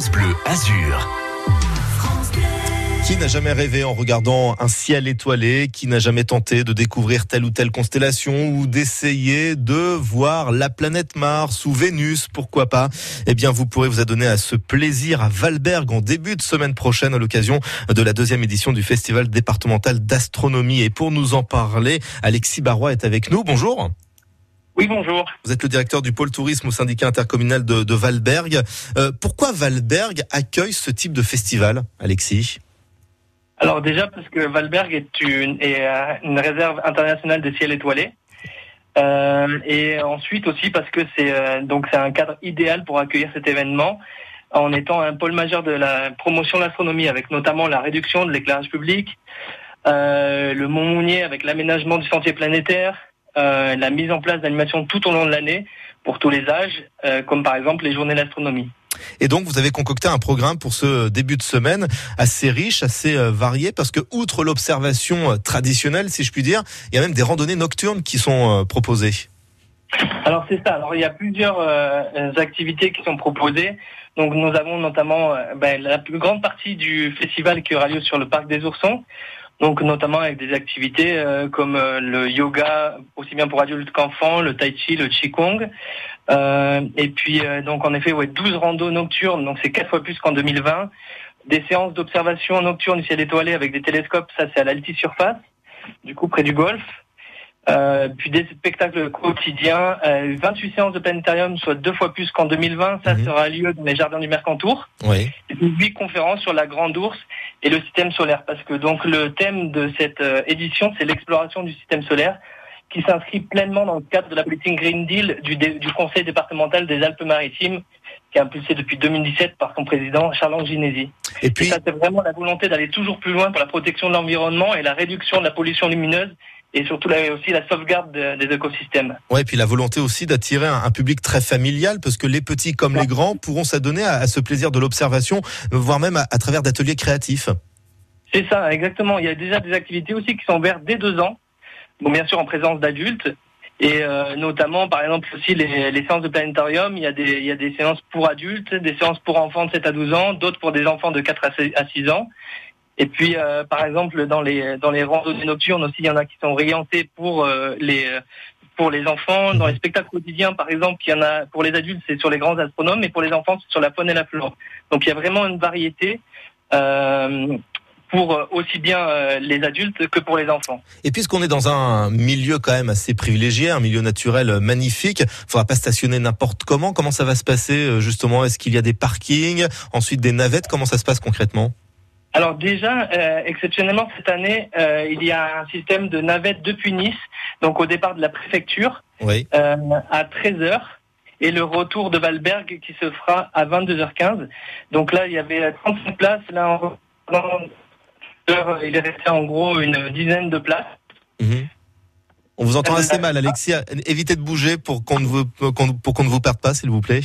France Bleu Azur. Qui n'a jamais rêvé en regardant un ciel étoilé? Qui n'a jamais tenté de découvrir telle ou telle constellation ou d'essayer de voir la planète Mars ou Vénus? Pourquoi pas? Eh bien, vous pourrez vous adonner à ce plaisir à Valberg en début de semaine prochaine à l'occasion de la deuxième édition du Festival départemental d'astronomie. Et pour nous en parler, Alexis Barrois est avec nous. Bonjour. Oui, bonjour. Vous êtes le directeur du pôle tourisme au syndicat intercommunal de, de Valberg. Euh, pourquoi Valberg accueille ce type de festival, Alexis? Alors déjà parce que Valberg est une, est euh, une réserve internationale de ciel étoilé. Euh, et ensuite aussi parce que c'est euh, donc c'est un cadre idéal pour accueillir cet événement en étant un pôle majeur de la promotion de l'astronomie avec notamment la réduction de l'éclairage public, euh, le Mont Mounier avec l'aménagement du sentier planétaire, euh, la mise en place d'animations tout au long de l'année pour tous les âges, euh, comme par exemple les journées d'astronomie. Et donc, vous avez concocté un programme pour ce début de semaine assez riche, assez euh, varié, parce que outre l'observation traditionnelle, si je puis dire, il y a même des randonnées nocturnes qui sont proposées. Alors c'est ça. Alors il y a plusieurs euh, activités qui sont proposées. Donc nous avons notamment euh, ben, la plus grande partie du festival qui aura lieu sur le parc des Oursons. Donc notamment avec des activités euh, comme euh, le yoga, aussi bien pour adultes qu'enfants, le tai chi, le qigong. Euh, et puis euh, donc en effet ouais 12 randos nocturnes, donc c'est quatre fois plus qu'en 2020. Des séances d'observation nocturne du ciel étoilé avec des télescopes, ça c'est à l'altisurface, du coup près du golfe. Euh, puis des spectacles quotidiens, euh, 28 séances de planétarium, soit deux fois plus qu'en 2020. Ça Mhm. sera lieu dans les jardins du Mercantour. Oui. Et puis huit conférences sur la grande ours et le système solaire. Parce que donc le thème de cette euh, édition, c'est l'exploration du système solaire qui s'inscrit pleinement dans le cadre de la politique Green Deal du, du Conseil départemental des Alpes-Maritimes qui est impulsé depuis 2017 par son président Charles Ginesi. Et Et puis, ça, c'est vraiment la volonté d'aller toujours plus loin pour la protection de l'environnement et la réduction de la pollution lumineuse et surtout là aussi la sauvegarde de- des écosystèmes. ouais, puis la volonté aussi d'attirer un, un public très familial, parce que les petits comme les grands pourront s'adonner à, à ce plaisir de l'observation, voire même à, à travers d'ateliers créatifs. C'est ça, exactement. Il y a déjà des activités aussi qui sont ouvertes dès deux ans, bon, bien sûr en présence d'adultes, et euh, notamment, par exemple, aussi les, les séances de planétarium. Il y, a des, il y a des séances pour adultes, des séances pour enfants de 7 à 12 ans, d'autres pour des enfants de 4 à 6 à 6 ans. Et puis, euh, par exemple, dans les dans les randonnées nocturnes aussi, il y en a qui sont orientés pour euh, les pour les enfants. Dans les spectacles quotidiens, par exemple, il y en a pour les adultes, c'est sur les grands astronomes, et pour les enfants, c'est sur la faune et la flore. Donc, il y a vraiment une variété. Euh, pour euh, aussi bien euh, les adultes que pour les enfants. Et puisqu'on est dans un milieu quand même assez privilégié, un milieu naturel magnifique, faudra pas stationner n'importe comment. Comment ça va se passer euh, justement? Est-ce qu'il y a des parkings, ensuite des navettes? Comment ça se passe concrètement? Alors déjà, euh, exceptionnellement cette année, euh, il y a un système de navette depuis Nice, donc au départ de la préfecture, Oui. euh, à 13h, et le retour de Valberg qui se fera à 22h15. Donc là, il y avait 35 places. Là, il est resté en gros une dizaine de places. Mhm. On vous entend Euh, assez mal, Alexis. Évitez de bouger pour qu'on ne vous pour qu'on ne vous perde pas, s'il vous plaît.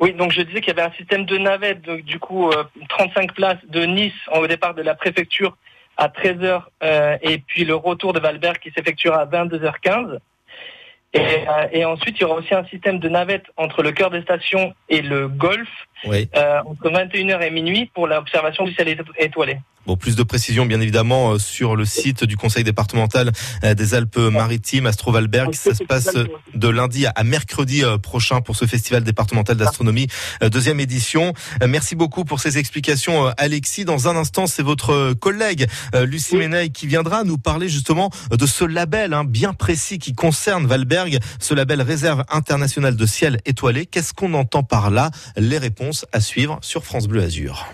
Oui, donc je disais qu'il y avait un système de navette, donc du coup euh, 35 places de Nice au départ de la préfecture à 13h euh, et puis le retour de Valberg qui s'effectuera à 22h15. Et, euh, et ensuite, il y aura aussi un système de navette entre le cœur des stations et le golf Oui. euh, entre 21h et minuit pour l'observation du ciel éto- étoilé. Bon, plus de précisions, bien évidemment, euh, sur le site du Conseil départemental euh, des Alpes-Maritimes, Astrovalberg. Ça se passe euh, de lundi à mercredi prochain pour ce festival départemental d'astronomie, deuxième édition. Merci beaucoup pour ces explications, Alexis. Dans un instant, c'est votre collègue Lucie. Méneil qui viendra nous parler justement de ce label hein, bien précis qui concerne Valberg, ce label Réserve internationale de ciel étoilé. Qu'est-ce qu'on entend par là? Les réponses à suivre sur France Bleu Azur.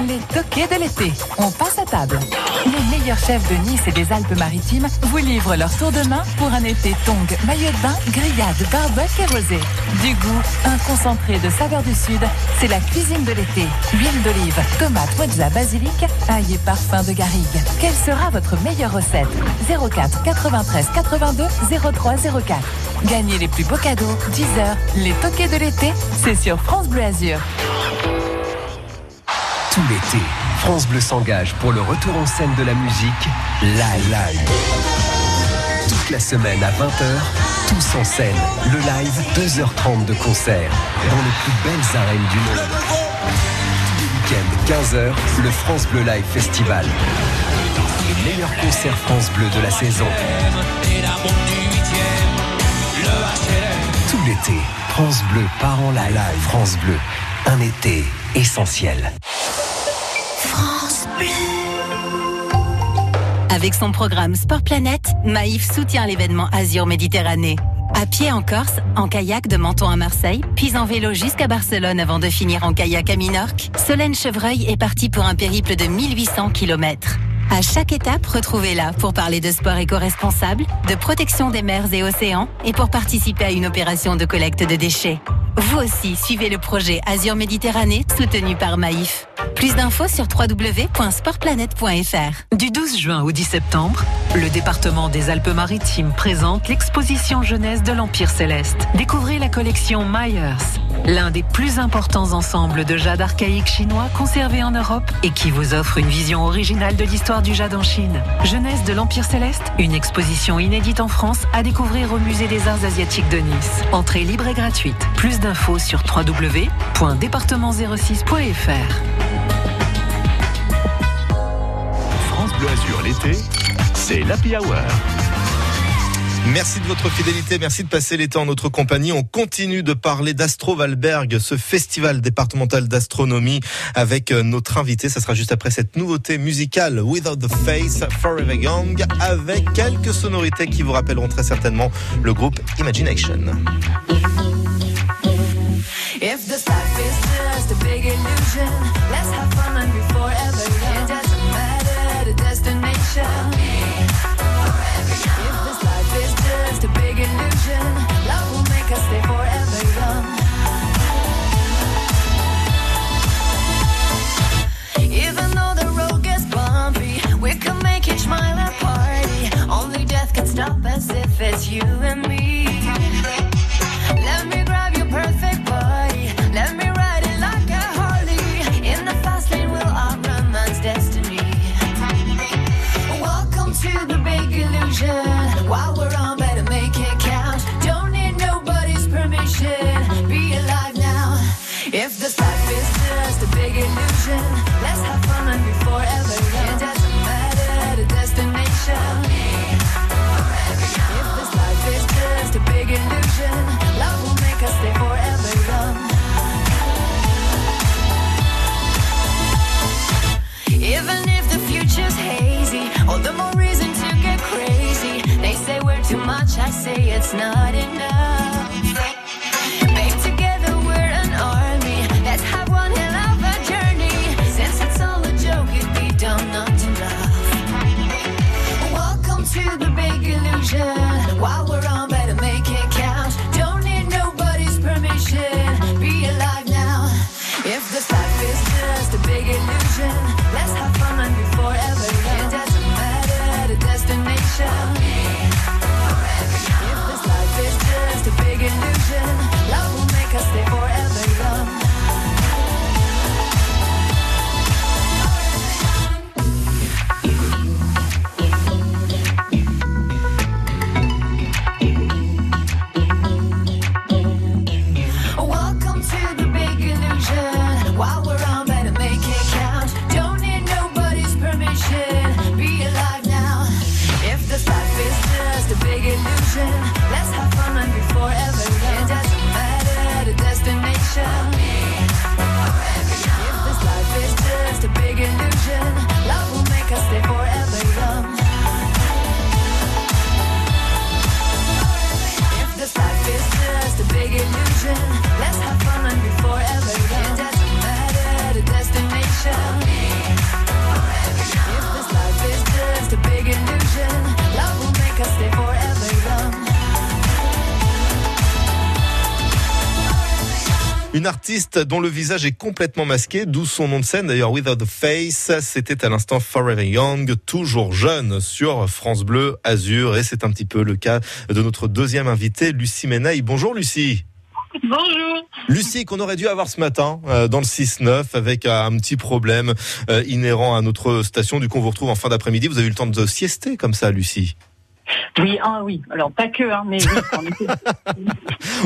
10h, les toquets de l'été. On passe à table. Les meilleurs chefs de Nice et des Alpes-Maritimes vous livrent leur tour de main pour un été tong, maillot de bain, grillade, barbecue et rosé. Du goût, un concentré de saveurs du Sud, c'est la cuisine de l'été. Huile d'olive, tomate, mozza, basilic, ail et parfum de garrigue. Quelle sera votre meilleure recette? 04 93 82 03 04. Gagnez les plus beaux cadeaux. 10h, les toquets de l'été, c'est sur France Bleu Azur. Tout l'été, France Bleu s'engage pour le retour en scène de la musique Live Live. Toute la semaine à 20h, tous en scène. Le live, 2h30 de concert dans les plus belles arènes du monde. Week-end, 15h, le France Bleu Live Festival. Les meilleurs concerts France Bleu de la saison. Tout l'été, France Bleu part en live. France Bleu, un été essentiel. Avec son programme Sport Planète, Maïf soutient l'événement Azur Méditerranée. À pied en Corse, en kayak de Menton à Marseille, puis en vélo jusqu'à Barcelone avant de finir en kayak à Minorque, Solène Chevreuil est partie pour un périple de 1800 km. À chaque étape, retrouvez-la pour parler de sport éco-responsable, de protection des mers et océans et pour participer à une opération de collecte de déchets. Vous aussi, suivez le projet Azur Méditerranée soutenu par Maïf. Plus d'infos sur www.sportplanète.fr. Du 12 juin au 10 septembre, le département des Alpes-Maritimes présente l'exposition jeunesse de l'Empire céleste. Découvrez la collection Myers, l'un des plus importants ensembles de jade archaïque chinois conservés en Europe et qui vous offre une vision originale de l'histoire du jade en Chine. Jeunesse de l'Empire céleste, une exposition inédite en France à découvrir au Musée des Arts Asiatiques de Nice. Entrée libre et gratuite. Plus d'infos sur www.département06.fr. France Bleu Azur l'été, c'est l'Happy Hour. Merci de votre fidélité, merci de passer l'été en notre compagnie. On continue de parler d'Astrovalberg, ce festival départemental d'astronomie avec euh, notre invité. Ça sera juste après cette nouveauté musicale Without the Face, Forever Young, avec quelques sonorités qui vous rappelleront très certainement le groupe Imagination. This life is just a big illusion, let's have fun and be forever young. It doesn't matter the destination. If this life is just a big illusion, love will make us stay forever young. Even if the future's hazy, all the more reason to get crazy. They say we're too much, I say it's not enough. Illusion. While Une artiste dont le visage est complètement masqué, d'où son nom de scène d'ailleurs Without the Face. C'était à l'instant Forever Young, toujours jeune sur France Bleu Azur et c'est un petit peu le cas de notre deuxième invitée, Lucie Menaille. Bonjour Lucie. Bonjour. Lucie qu'on aurait dû avoir ce matin euh, dans le 6-9 avec euh, un petit problème euh, inhérent à notre station. Du coup on vous retrouve en fin d'après-midi. Vous avez eu le temps de siester comme ça Lucie Oui, ah oui. Alors pas que, hein, mais oui.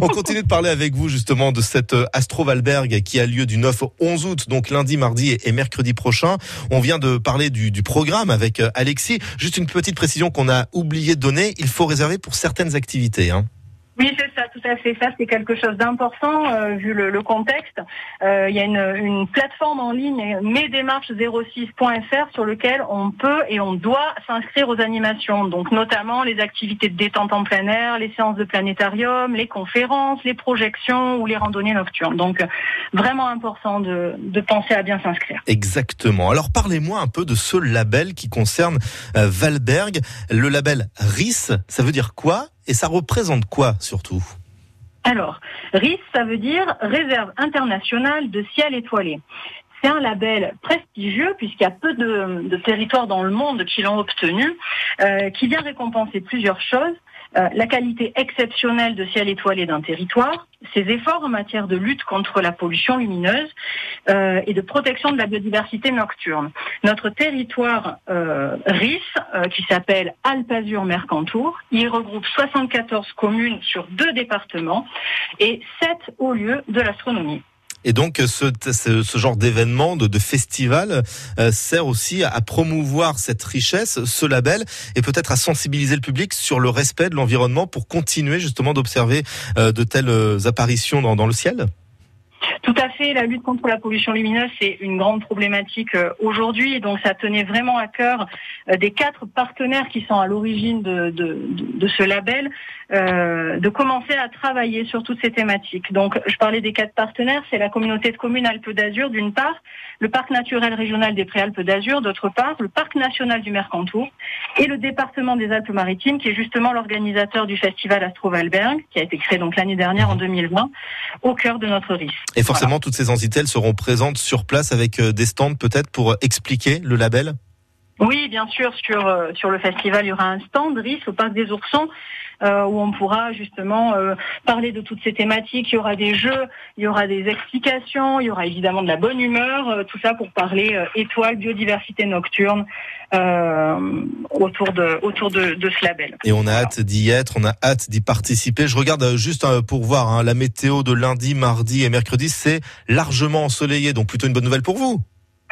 On continue de parler avec vous justement de cette euh, Astro Valberg qui a lieu du 9 au 11 août, donc lundi, mardi et- et mercredi prochain. On vient de parler du, du programme avec euh, Alexis. Juste une petite précision qu'on a oublié de donner, il faut réserver pour certaines activités. Hein. Oui, c'est ça, tout à fait. Ça, c'est quelque chose d'important euh, vu le, le contexte. Euh, Il y a une, une plateforme en ligne, mesdémarches06.fr, sur lequel on peut et on doit s'inscrire aux animations. Donc, notamment les activités de détente en plein air, les séances de planétarium, les conférences, les projections ou les randonnées nocturnes. Donc, vraiment important de, de penser à bien s'inscrire. Exactement. Alors parlez-moi un peu de ce label qui concerne euh, Valberg. Le label RIS, ça veut dire quoi? Et ça représente quoi surtout? Alors, RIS, ça veut dire Réserve internationale de ciel étoilé. C'est un label prestigieux puisqu'il y a peu de, territoires dans le monde qui l'ont obtenu, euh, qui vient récompenser plusieurs choses. Euh, la qualité exceptionnelle de ciel étoilé d'un territoire, ses efforts en matière de lutte contre la pollution lumineuse euh, et de protection de la biodiversité nocturne. Notre territoire euh, RIS, euh, qui s'appelle Alpes-Azur Mercantour, il regroupe 74 communes sur deux départements et 7 hauts lieux de l'astronomie. Et donc ce, genre d'événement, de, festival, euh, sert aussi à promouvoir cette richesse, ce label, et peut-être à sensibiliser le public sur le respect de l'environnement pour continuer justement d'observer euh, de telles euh, apparitions dans le ciel. Tout à fait, la lutte contre la pollution lumineuse, c'est une grande problématique euh, aujourd'hui. Donc ça tenait vraiment à cœur euh, des quatre partenaires qui sont à l'origine de, de, de- ce label, euh, de commencer à travailler sur toutes ces thématiques. Donc je parlais des quatre partenaires, c'est la communauté de communes Alpes d'Azur d'une part, le parc naturel régional des Préalpes d'Azur d'autre part, le parc national du Mercantour et le département des Alpes-Maritimes qui est justement l'organisateur du festival Astro-Valberg qui a été créé donc l'année dernière en 2020 au cœur de notre risque. Forcément, toutes ces entités elles seront présentes sur place avec euh, des stands peut-être pour expliquer le label? Oui, bien sûr, sur, euh, sur le festival, il y aura un stand RIS au Parc des Oursons euh, où on pourra justement euh, parler de toutes ces thématiques. Il y aura des jeux, il y aura des explications, il y aura évidemment de la bonne humeur, euh, tout ça pour parler étoiles, biodiversité nocturne autour, de, ce label. Et on a hâte d'y être, on a hâte d'y participer. Je regarde juste pour voir hein, la météo de lundi, mardi et mercredi, c'est largement ensoleillé, donc plutôt une bonne nouvelle pour vous.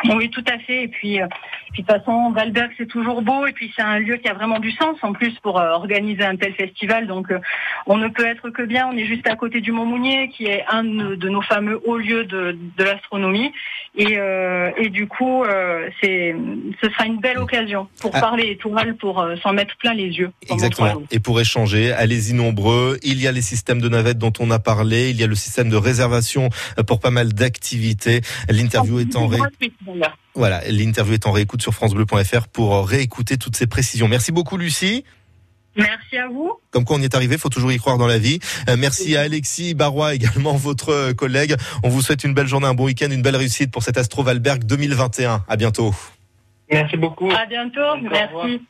Oui, tout à fait. Et puis, euh, puis de toute façon, Valberg, c'est toujours beau. Et puis, c'est un lieu qui a vraiment du sens en plus pour euh, organiser un tel festival. Donc, euh, on ne peut être que bien. On est juste à côté du Mont Mounier, qui est un de, de nos fameux hauts lieux de, de l'astronomie. Et, euh, et du coup, euh, c'est, ce sera une belle occasion pour Ah. parler étoiles, pour s'en mettre plein les yeux. Exactement. Et pour échanger, allez-y nombreux. Il y a les systèmes de navettes dont on a parlé. Il y a le système de réservation pour pas mal d'activités. L'interview est en ré... Voilà, l'interview est en réécoute sur francebleu.fr pour réécouter toutes ces précisions. Merci beaucoup Lucie. Merci à vous. Comme quoi on y est arrivé, faut toujours y croire dans la vie. Euh, merci à Alexis Barrois également votre euh, collègue. On vous souhaite une belle journée, un bon week-end, une belle réussite pour cet Astro Valberg 2021. À bientôt. Merci beaucoup. À bientôt. Merci.